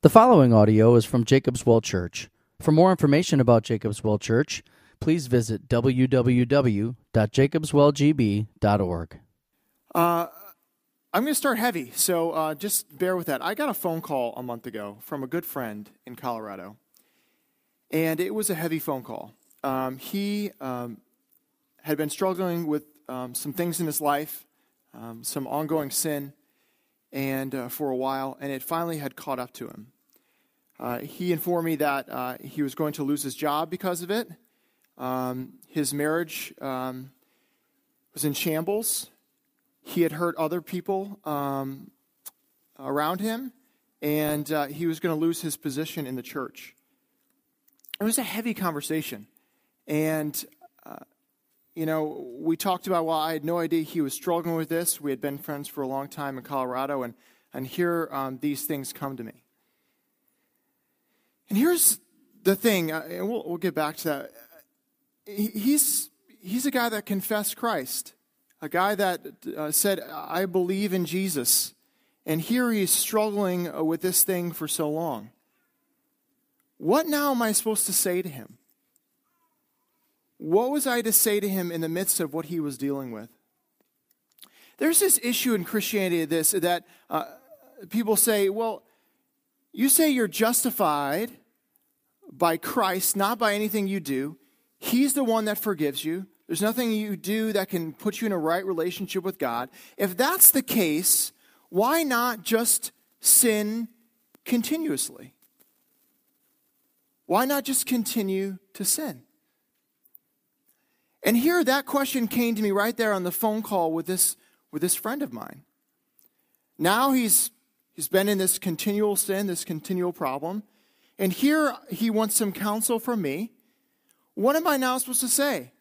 The following audio is from Jacob's Well Church. For more information about Jacob's Well Church, please visit www.jacobswellgb.org. Uh, I'm going to start heavy, so uh, just bear with that. I got a phone call a month ago from a good friend in Colorado, and it was a heavy phone call. Um, he um, had been struggling with um, some things in his life, um, some ongoing sin, and uh, for a while, and it finally had caught up to him. Uh, he informed me that uh, he was going to lose his job because of it. Um, his marriage um, was in shambles. He had hurt other people um, around him, and uh, he was going to lose his position in the church. It was a heavy conversation. And, uh, you know, we talked about, well, I had no idea he was struggling with this. We had been friends for a long time in Colorado, and, and here um, these things come to me. And here's the thing, uh, and we'll, we'll get back to that. He's, he's a guy that confessed Christ, a guy that uh, said, I believe in Jesus. And here he's struggling uh, with this thing for so long. What now am I supposed to say to him? What was I to say to him in the midst of what he was dealing with? There's this issue in Christianity this that uh, people say, well, you say you're justified by Christ, not by anything you do. He's the one that forgives you. There's nothing you do that can put you in a right relationship with God. If that's the case, why not just sin continuously? Why not just continue to sin? And here, that question came to me right there on the phone call with this, with this friend of mine. Now he's He's been in this continual sin, this continual problem. And here he wants some counsel from me. What am I now supposed to say?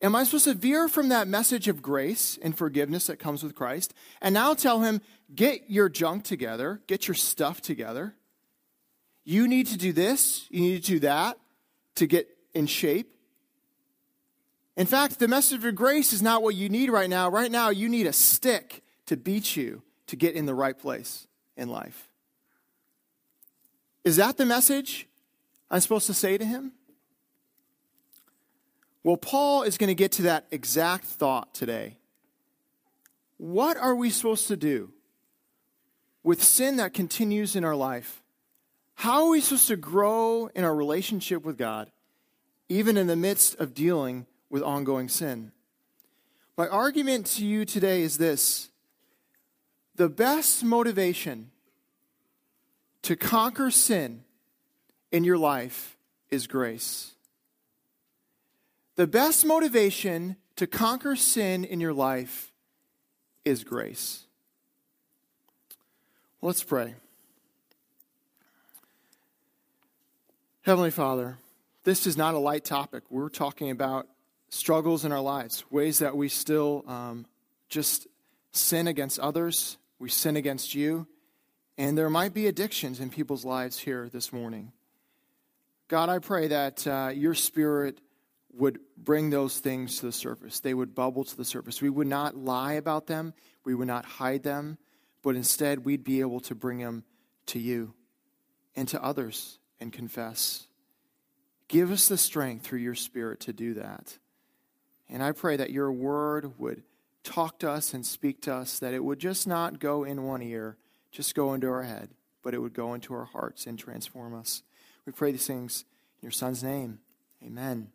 Am I supposed to veer from that message of grace and forgiveness that comes with Christ and now tell him, get your junk together, get your stuff together? You need to do this, you need to do that to get in shape. In fact, the message of grace is not what you need right now. Right now, you need a stick to beat you to get in the right place in life. Is that the message I'm supposed to say to him? Well, Paul is going to get to that exact thought today. What are we supposed to do with sin that continues in our life? How are we supposed to grow in our relationship with God, even in the midst of dealing with ongoing sin? My argument to you today is this the best motivation to conquer sin in your life is grace. The best motivation to conquer sin in your life is grace. Let's pray. Heavenly Father, this is not a light topic. We're talking about struggles in our lives, ways that we still um, just sin against others, we sin against you, and there might be addictions in people's lives here this morning. God, I pray that uh, your spirit would bring those things to the surface. They would bubble to the surface. We would not lie about them, we would not hide them, but instead we'd be able to bring them to you and to others and confess. Give us the strength through your spirit to do that. And I pray that your word would talk to us and speak to us, that it would just not go in one ear, just go into our head, but it would go into our hearts and transform us. We pray these things in your Son's name. Amen.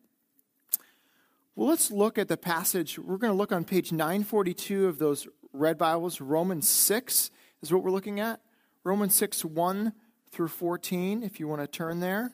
Well, let's look at the passage. We're going to look on page 942 of those red Bibles. Romans 6 is what we're looking at. Romans 6, 1 through 14, if you want to turn there.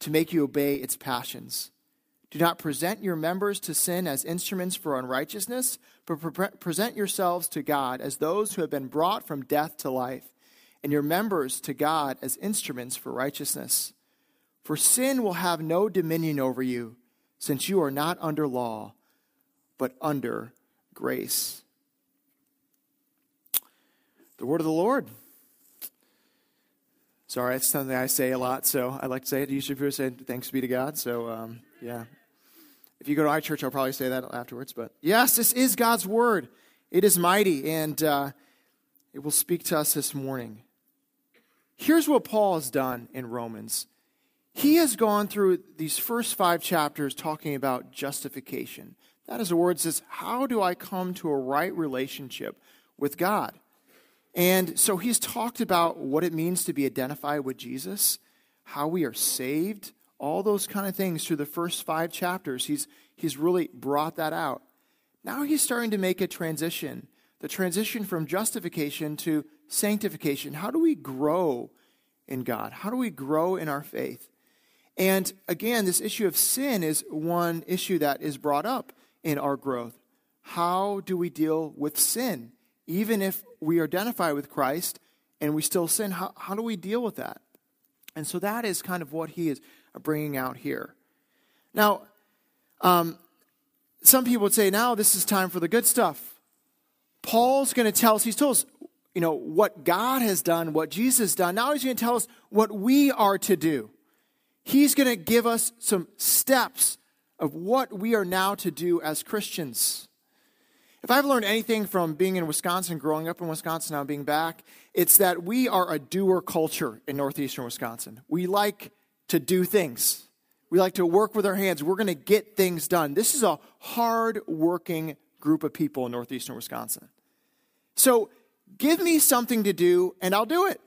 to make you obey its passions. Do not present your members to sin as instruments for unrighteousness, but pre- present yourselves to God as those who have been brought from death to life, and your members to God as instruments for righteousness. For sin will have no dominion over you, since you are not under law, but under grace. The word of the Lord. Sorry, it's something I say a lot, so I like to say it. Usually people say thanks be to God. So, um, yeah. If you go to our church, I'll probably say that afterwards. But yes, this is God's word. It is mighty, and uh, it will speak to us this morning. Here's what Paul has done in Romans. He has gone through these first five chapters talking about justification. That is, a word that says, How do I come to a right relationship with God? And so he's talked about what it means to be identified with Jesus, how we are saved, all those kind of things through the first five chapters. He's, he's really brought that out. Now he's starting to make a transition the transition from justification to sanctification. How do we grow in God? How do we grow in our faith? And again, this issue of sin is one issue that is brought up in our growth. How do we deal with sin? Even if we identify with Christ and we still sin, how, how do we deal with that? And so that is kind of what he is bringing out here. Now, um, some people would say, now this is time for the good stuff. Paul's going to tell us, he's told us, you know, what God has done, what Jesus has done. Now he's going to tell us what we are to do. He's going to give us some steps of what we are now to do as Christians. If I've learned anything from being in Wisconsin, growing up in Wisconsin, now being back, it's that we are a doer culture in northeastern Wisconsin. We like to do things. We like to work with our hands. We're going to get things done. This is a hard working group of people in northeastern Wisconsin. So give me something to do and I'll do it.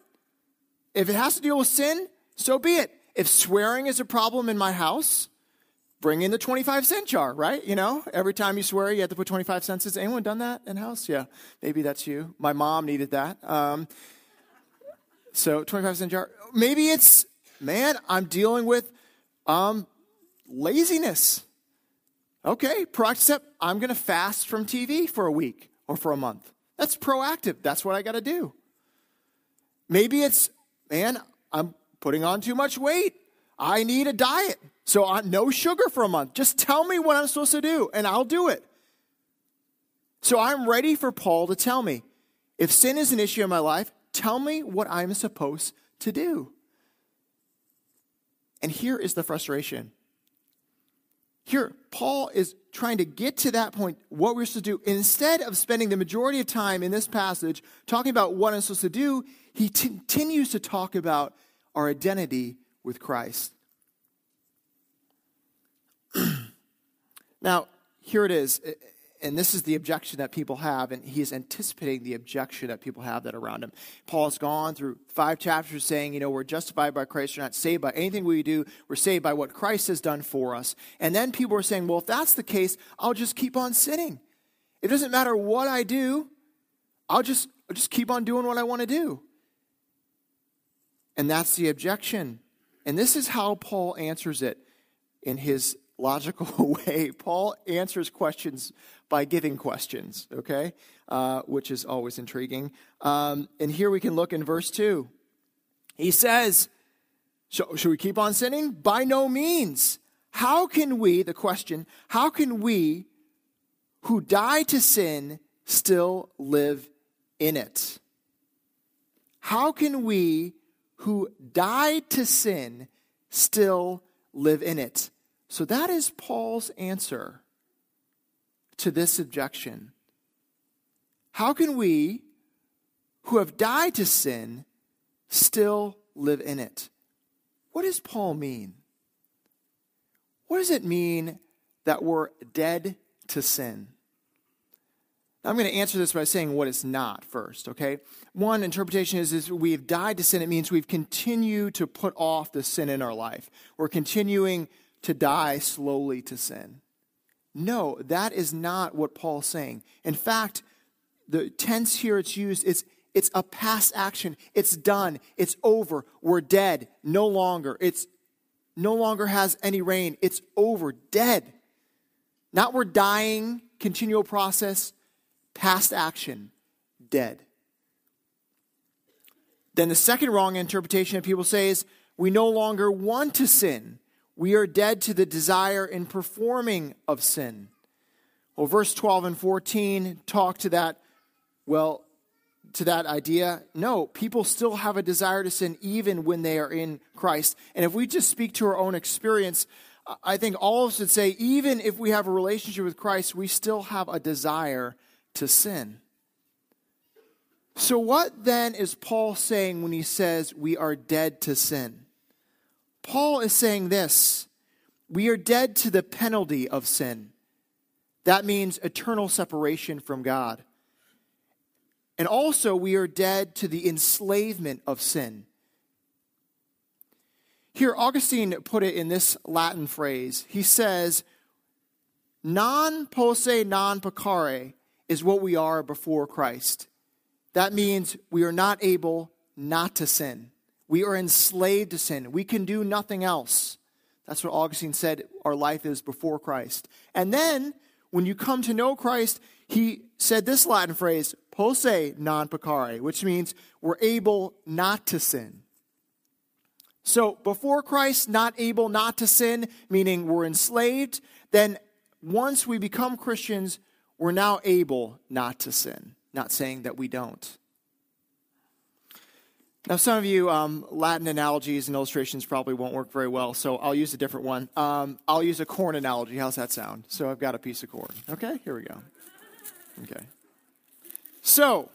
If it has to deal with sin, so be it. If swearing is a problem in my house, bring in the 25 cent jar, right? You know, every time you swear, you have to put 25 cents. Has anyone done that in house? Yeah, maybe that's you. My mom needed that. Um, so 25 cent jar. Maybe it's, man, I'm dealing with um, laziness. Okay, proactive step. I'm going to fast from TV for a week or for a month. That's proactive. That's what I got to do. Maybe it's, man, I'm putting on too much weight. I need a diet. So I, no sugar for a month. Just tell me what I'm supposed to do, and I'll do it. So I'm ready for Paul to tell me if sin is an issue in my life, tell me what I'm supposed to do. And here is the frustration. Here, Paul is trying to get to that point, what we're supposed to do. Instead of spending the majority of time in this passage talking about what I'm supposed to do, he t- continues to talk about our identity with Christ. Now, here it is, and this is the objection that people have, and he is anticipating the objection that people have that around him. Paul has gone through five chapters saying, you know, we're justified by Christ, we're not saved by anything we do, we're saved by what Christ has done for us. And then people are saying, well, if that's the case, I'll just keep on sinning. It doesn't matter what I do, I'll just, I'll just keep on doing what I want to do. And that's the objection. And this is how Paul answers it in his logical way. Paul answers questions by giving questions, okay? Uh, which is always intriguing. Um, and here we can look in verse 2. He says, so, Should we keep on sinning? By no means. How can we, the question, how can we who die to sin still live in it? How can we who died to sin still live in it? So that is Paul's answer to this objection. How can we who have died to sin still live in it? What does Paul mean? What does it mean that we're dead to sin? I'm going to answer this by saying what it's not first, okay? One interpretation is, is we've died to sin. It means we've continued to put off the sin in our life. We're continuing to die slowly to sin. No, that is not what Paul's saying. In fact, the tense here it's used is it's a past action. It's done. It's over. We're dead. No longer. It's no longer has any reign. It's over. Dead. Not we're dying, continual process, past action, dead. Then the second wrong interpretation that people say is we no longer want to sin. We are dead to the desire in performing of sin. Well, verse 12 and 14 talk to that, well, to that idea. No, people still have a desire to sin even when they are in Christ. And if we just speak to our own experience, I think all of us would say, even if we have a relationship with Christ, we still have a desire to sin. So, what then is Paul saying when he says we are dead to sin? Paul is saying this we are dead to the penalty of sin. That means eternal separation from God. And also, we are dead to the enslavement of sin. Here, Augustine put it in this Latin phrase. He says, Non posse non peccare is what we are before Christ. That means we are not able not to sin. We are enslaved to sin. We can do nothing else. That's what Augustine said our life is before Christ. And then, when you come to know Christ, he said this Latin phrase, posse non peccare, which means we're able not to sin. So, before Christ, not able not to sin, meaning we're enslaved. Then, once we become Christians, we're now able not to sin. Not saying that we don't. Now, some of you, um, Latin analogies and illustrations probably won't work very well, so I'll use a different one. Um, I'll use a corn analogy. How's that sound? So I've got a piece of corn. Okay, here we go. Okay. So,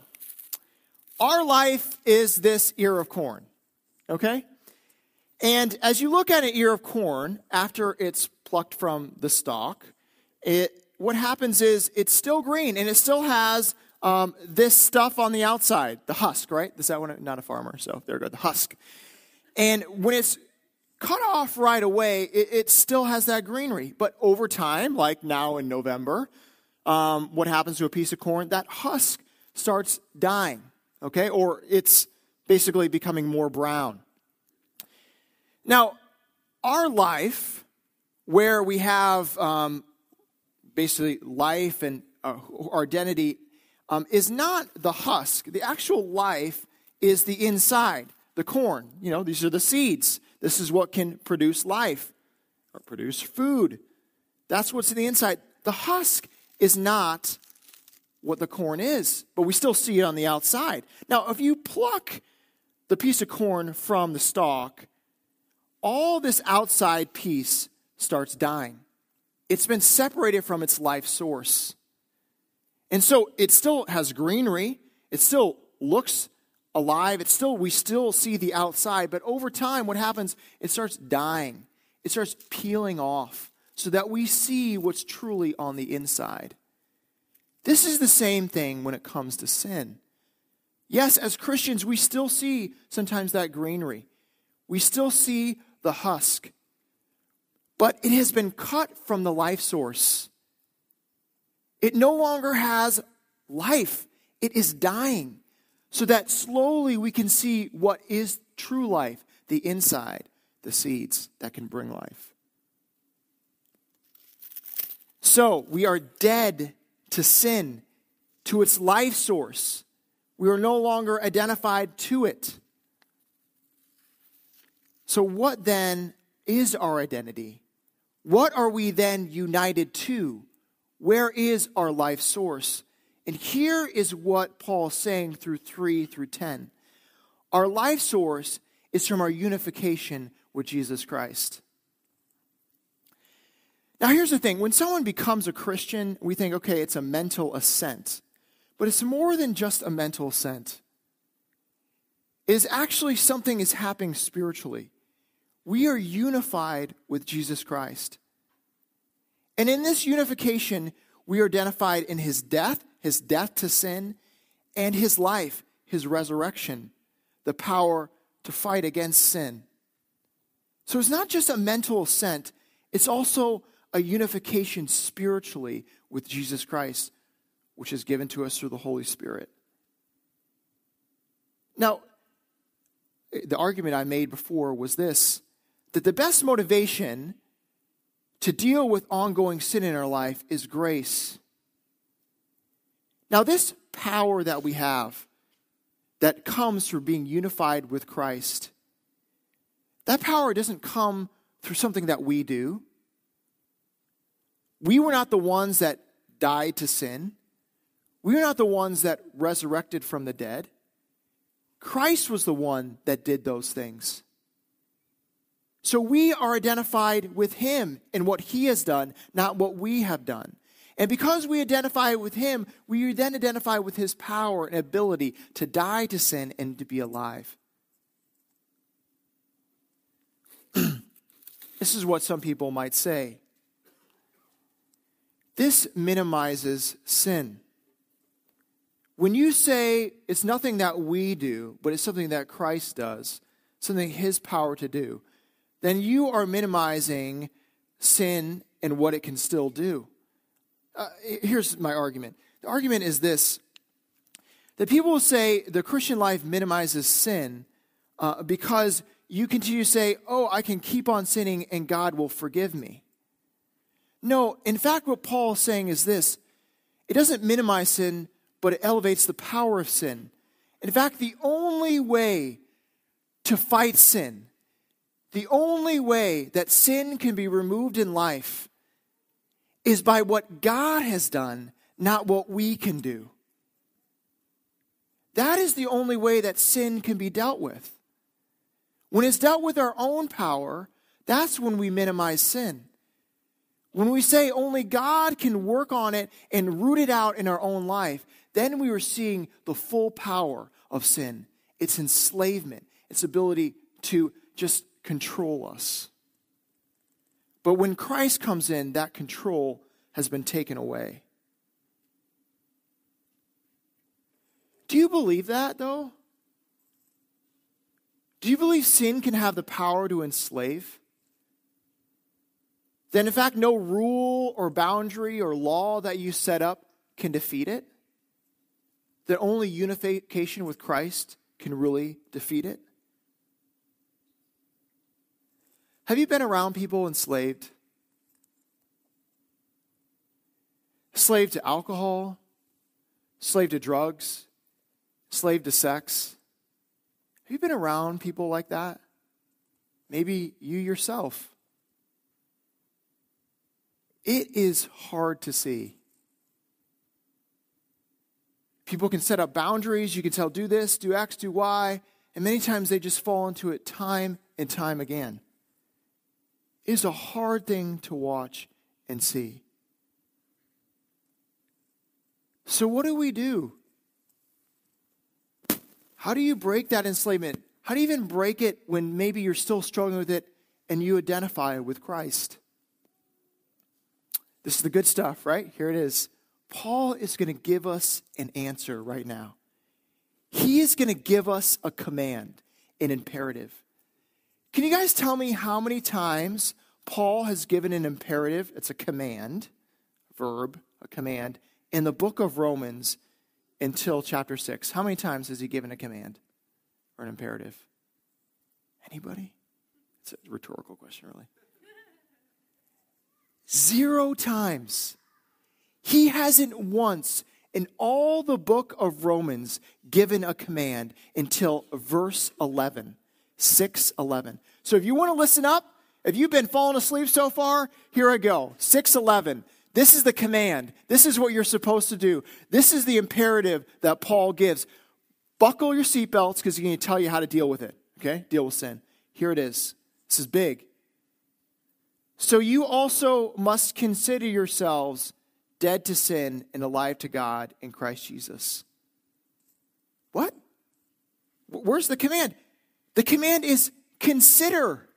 our life is this ear of corn. Okay? And as you look at an ear of corn after it's plucked from the stalk, it, what happens is it's still green and it still has um, this stuff on the outside, the husk, right? Is that one? Not a farmer, so there we go, the husk. And when it's cut off right away, it, it still has that greenery. But over time, like now in November, um, what happens to a piece of corn? That husk starts dying, okay? Or it's basically becoming more brown. Now, our life, where we have um, basically life and uh, our identity um, is not the husk. The actual life is the inside, the corn. You know, these are the seeds. This is what can produce life or produce food. That's what's in the inside. The husk is not what the corn is, but we still see it on the outside. Now, if you pluck the piece of corn from the stalk, all this outside piece starts dying. It's been separated from its life source. And so it still has greenery. It still looks alive. It still we still see the outside, but over time what happens? It starts dying. It starts peeling off so that we see what's truly on the inside. This is the same thing when it comes to sin. Yes, as Christians, we still see sometimes that greenery. We still see the husk. But it has been cut from the life source. It no longer has life, it is dying. So that slowly we can see what is true life the inside, the seeds that can bring life. So we are dead to sin, to its life source. We are no longer identified to it. So, what then is our identity? What are we then united to? Where is our life source? And here is what Paul's saying through 3 through 10. Our life source is from our unification with Jesus Christ. Now, here's the thing when someone becomes a Christian, we think, okay, it's a mental assent. But it's more than just a mental assent, it is actually something is happening spiritually. We are unified with Jesus Christ. And in this unification, we are identified in his death, his death to sin, and his life, his resurrection, the power to fight against sin. So it's not just a mental assent, it's also a unification spiritually with Jesus Christ, which is given to us through the Holy Spirit. Now, the argument I made before was this that the best motivation to deal with ongoing sin in our life is grace. Now, this power that we have that comes through being unified with Christ, that power doesn't come through something that we do. We were not the ones that died to sin. We are not the ones that resurrected from the dead. Christ was the one that did those things. So we are identified with him and what he has done, not what we have done. And because we identify with him, we then identify with his power and ability to die to sin and to be alive. this is what some people might say. This minimizes sin. When you say it's nothing that we do, but it's something that Christ does, something his power to do, then you are minimizing sin and what it can still do. Uh, here's my argument the argument is this that people will say the Christian life minimizes sin uh, because you continue to say, oh, I can keep on sinning and God will forgive me. No, in fact, what Paul is saying is this it doesn't minimize sin, but it elevates the power of sin. In fact, the only way to fight sin, the only way that sin can be removed in life is by what God has done, not what we can do. That is the only way that sin can be dealt with. When it's dealt with our own power, that's when we minimize sin. When we say only God can work on it and root it out in our own life, then we are seeing the full power of sin its enslavement, its ability to just control us. But when Christ comes in, that control has been taken away. Do you believe that, though? Do you believe sin can have the power to enslave? Then, in fact, no rule or boundary or law that you set up can defeat it? That only unification with Christ can really defeat it? Have you been around people enslaved? Slave to alcohol, slave to drugs, slave to sex. Have you been around people like that? Maybe you yourself. It is hard to see. People can set up boundaries. You can tell, do this, do X, do Y. And many times they just fall into it time and time again is a hard thing to watch and see. So, what do we do? How do you break that enslavement? How do you even break it when maybe you're still struggling with it and you identify with Christ? This is the good stuff, right? Here it is. Paul is going to give us an answer right now. He is going to give us a command, an imperative. Can you guys tell me how many times Paul has given an imperative? It's a command, verb, a command, in the book of Romans until chapter 6. How many times has he given a command or an imperative? Anybody? It's a rhetorical question, really. Zero times. He hasn't once in all the book of Romans given a command until verse 11. 611. So if you want to listen up, if you've been falling asleep so far, here I go. 611. This is the command. This is what you're supposed to do. This is the imperative that Paul gives. Buckle your seatbelts because he's going to tell you how to deal with it. Okay? Deal with sin. Here it is. This is big. So you also must consider yourselves dead to sin and alive to God in Christ Jesus. What? Where's the command? The command is consider.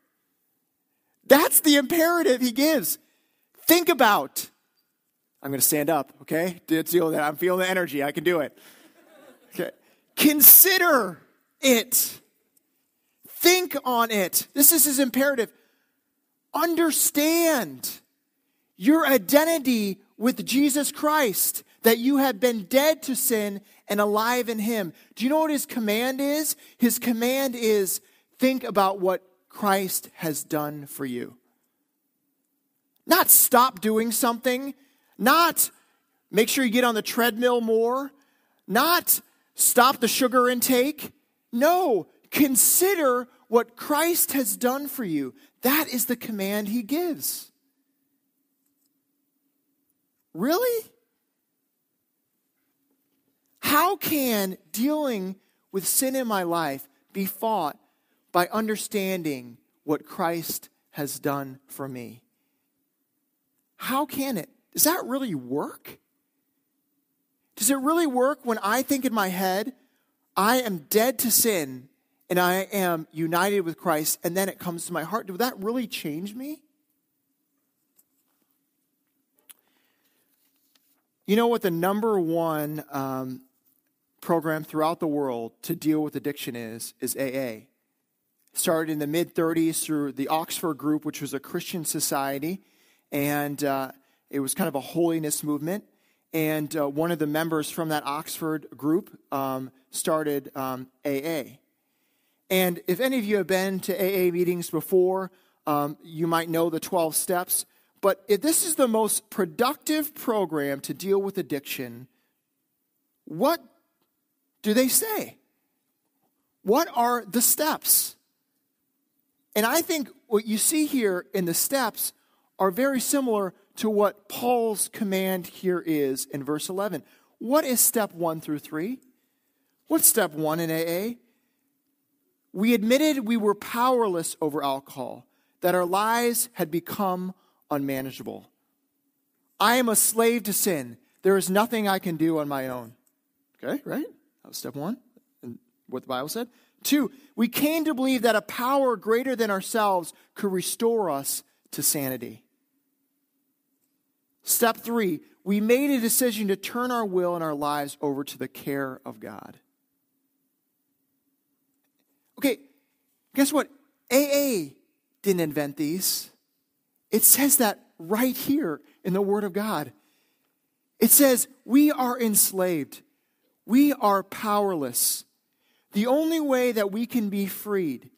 That's the imperative he gives. Think about. I'm going to stand up, okay? That. I'm feeling the energy. I can do it. Okay. Consider it. Think on it. This is his imperative. Understand your identity with Jesus Christ, that you have been dead to sin and alive in him. Do you know what his command is? His command is think about what Christ has done for you. Not stop doing something, not make sure you get on the treadmill more, not stop the sugar intake. No, consider what Christ has done for you. That is the command he gives. Really? How can dealing with sin in my life be fought by understanding what Christ has done for me? How can it? Does that really work? Does it really work when I think in my head, I am dead to sin and I am united with Christ, and then it comes to my heart? Would that really change me? You know what the number one um, program throughout the world to deal with addiction is? Is AA. Started in the mid 30s through the Oxford Group, which was a Christian society and uh, it was kind of a holiness movement. And uh, one of the members from that Oxford group um, started um, AA. And if any of you have been to AA meetings before, um, you might know the 12 steps. But if this is the most productive program to deal with addiction, what do they say? What are the steps? And I think what you see here in the steps are very similar to what Paul's command here is in verse 11. What is step one through three? What's step one in AA? We admitted we were powerless over alcohol, that our lives had become unmanageable. I am a slave to sin. There is nothing I can do on my own. Okay, right? That was step one, and what the Bible said. Two, we came to believe that a power greater than ourselves could restore us to sanity. Step three, we made a decision to turn our will and our lives over to the care of God. Okay, guess what? AA didn't invent these. It says that right here in the Word of God. It says, We are enslaved, we are powerless. The only way that we can be freed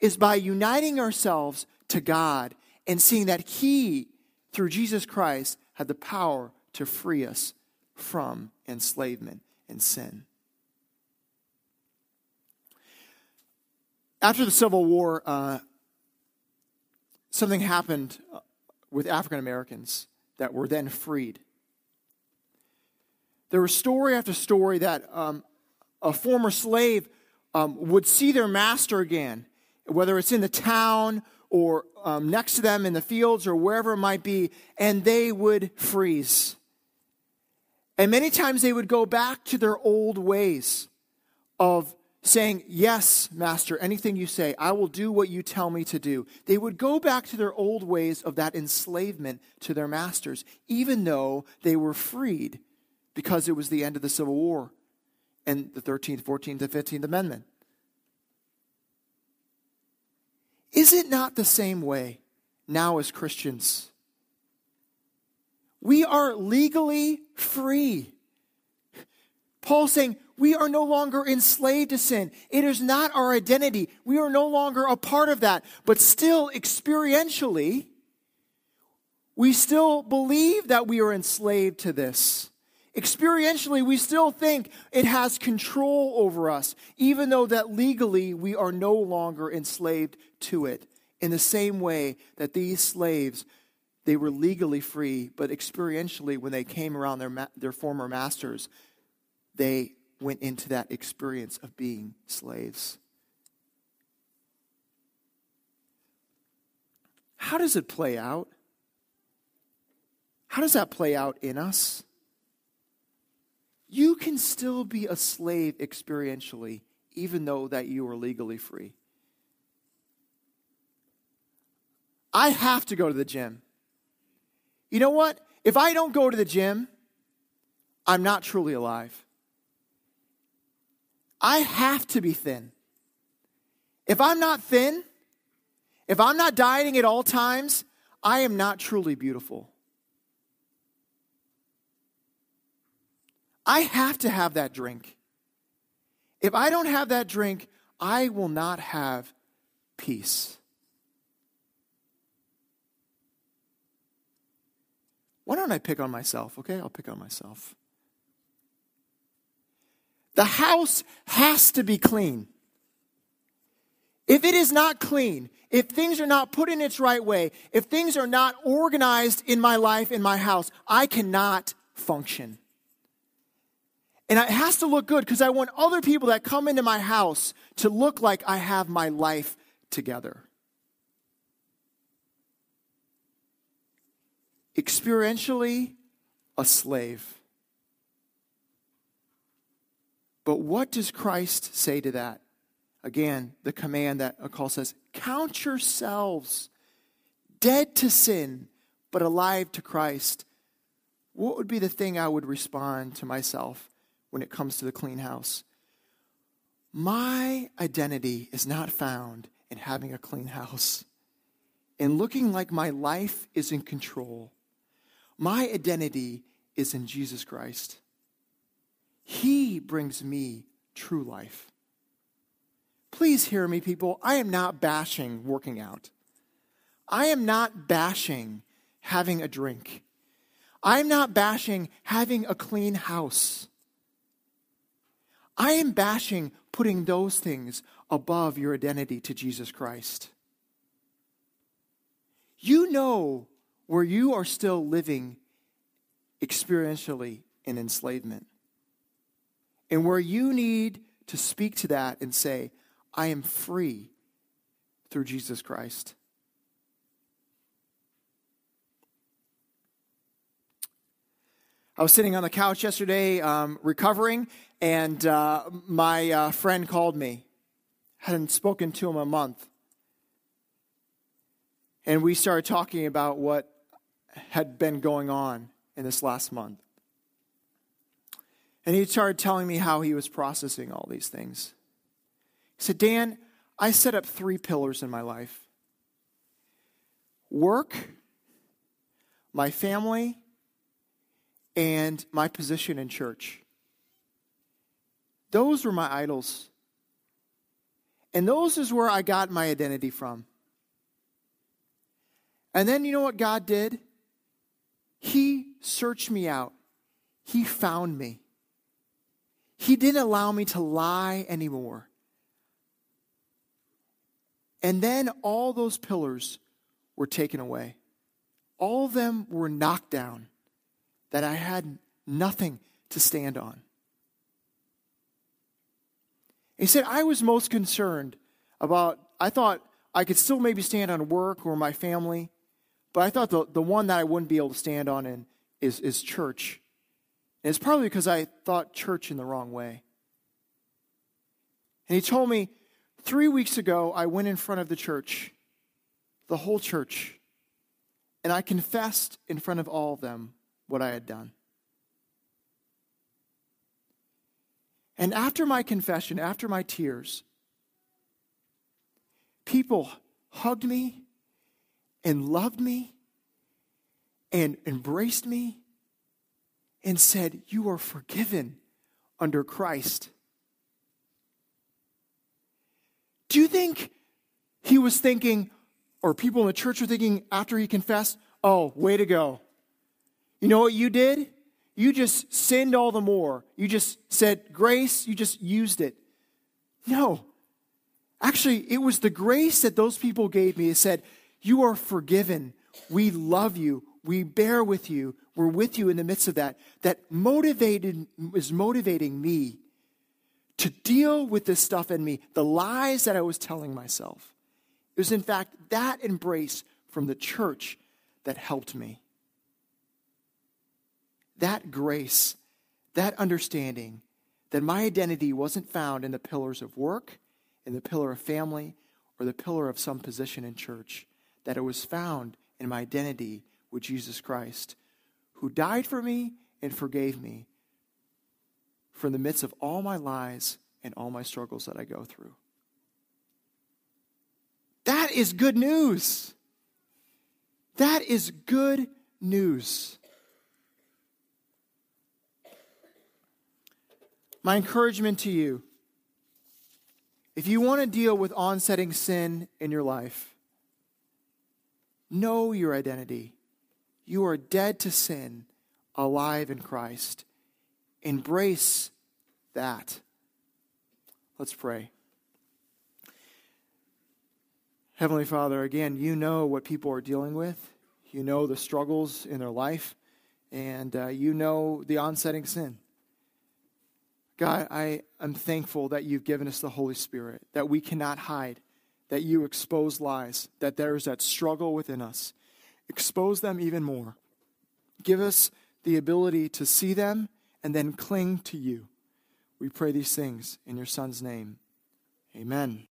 is by uniting ourselves to God and seeing that He, through Jesus Christ, had the power to free us from enslavement and sin. After the Civil War, uh, something happened with African Americans that were then freed. There was story after story that um, a former slave um, would see their master again, whether it's in the town or um, next to them in the fields or wherever it might be, and they would freeze. And many times they would go back to their old ways of saying, Yes, Master, anything you say, I will do what you tell me to do. They would go back to their old ways of that enslavement to their masters, even though they were freed because it was the end of the Civil War and the 13th, 14th, and 15th Amendment. Is it not the same way now as Christians? We are legally free. Paul saying, we are no longer enslaved to sin. It is not our identity. We are no longer a part of that. But still, experientially, we still believe that we are enslaved to this. Experientially, we still think it has control over us, even though that legally we are no longer enslaved to it. In the same way that these slaves they were legally free, but experientially, when they came around their, ma- their former masters, they went into that experience of being slaves. How does it play out? How does that play out in us? You can still be a slave experientially, even though that you are legally free. I have to go to the gym. You know what? If I don't go to the gym, I'm not truly alive. I have to be thin. If I'm not thin, if I'm not dieting at all times, I am not truly beautiful. I have to have that drink. If I don't have that drink, I will not have peace. Why don't I pick on myself? Okay, I'll pick on myself. The house has to be clean. If it is not clean, if things are not put in its right way, if things are not organized in my life, in my house, I cannot function. And it has to look good because I want other people that come into my house to look like I have my life together. Experientially, a slave. But what does Christ say to that? Again, the command that Paul says, Count yourselves dead to sin, but alive to Christ. What would be the thing I would respond to myself when it comes to the clean house? My identity is not found in having a clean house, in looking like my life is in control. My identity is in Jesus Christ. He brings me true life. Please hear me, people. I am not bashing working out. I am not bashing having a drink. I am not bashing having a clean house. I am bashing putting those things above your identity to Jesus Christ. You know where you are still living experientially in enslavement, and where you need to speak to that and say, I am free through Jesus Christ. I was sitting on the couch yesterday um, recovering, and uh, my uh, friend called me. Hadn't spoken to him a month. And we started talking about what had been going on in this last month. And he started telling me how he was processing all these things. He said, Dan, I set up three pillars in my life work, my family, and my position in church. Those were my idols. And those is where I got my identity from. And then you know what God did? He searched me out. He found me. He didn't allow me to lie anymore. And then all those pillars were taken away. All of them were knocked down, that I had nothing to stand on. He said, I was most concerned about, I thought I could still maybe stand on work or my family, but I thought the, the one that I wouldn't be able to stand on in is, is church. And it's probably because I thought church in the wrong way. And he told me, Three weeks ago, I went in front of the church, the whole church, and I confessed in front of all of them what I had done. And after my confession, after my tears, people hugged me and loved me and embraced me and said, You are forgiven under Christ. Do you think he was thinking, or people in the church were thinking after he confessed, oh, way to go? You know what you did? You just sinned all the more. You just said grace, you just used it. No. Actually, it was the grace that those people gave me. It said, You are forgiven We love you. We bear with you. We're with you in the midst of that. That motivated is motivating me to deal with this stuff in me, the lies that I was telling myself. It was, in fact, that embrace from the church that helped me. That grace, that understanding that my identity wasn't found in the pillars of work, in the pillar of family, or the pillar of some position in church, that it was found in my identity with Jesus Christ, who died for me and forgave me from the midst of all my lies and all my struggles that I go through. That is good news. That is good news. My encouragement to you if you want to deal with besetting sin in your life, know your identity. You are dead to sin, alive in Christ. Embrace that. Let's pray. Heavenly Father, again, you know what people are dealing with. You know the struggles in their life, and uh, you know the besetting sin. God, I am thankful that you've given us the Holy Spirit, that we cannot hide, that you expose lies, that there is that struggle within us. Expose them even more. Give us the ability to see them and then cling to you. We pray these things in your Son's name. Amen.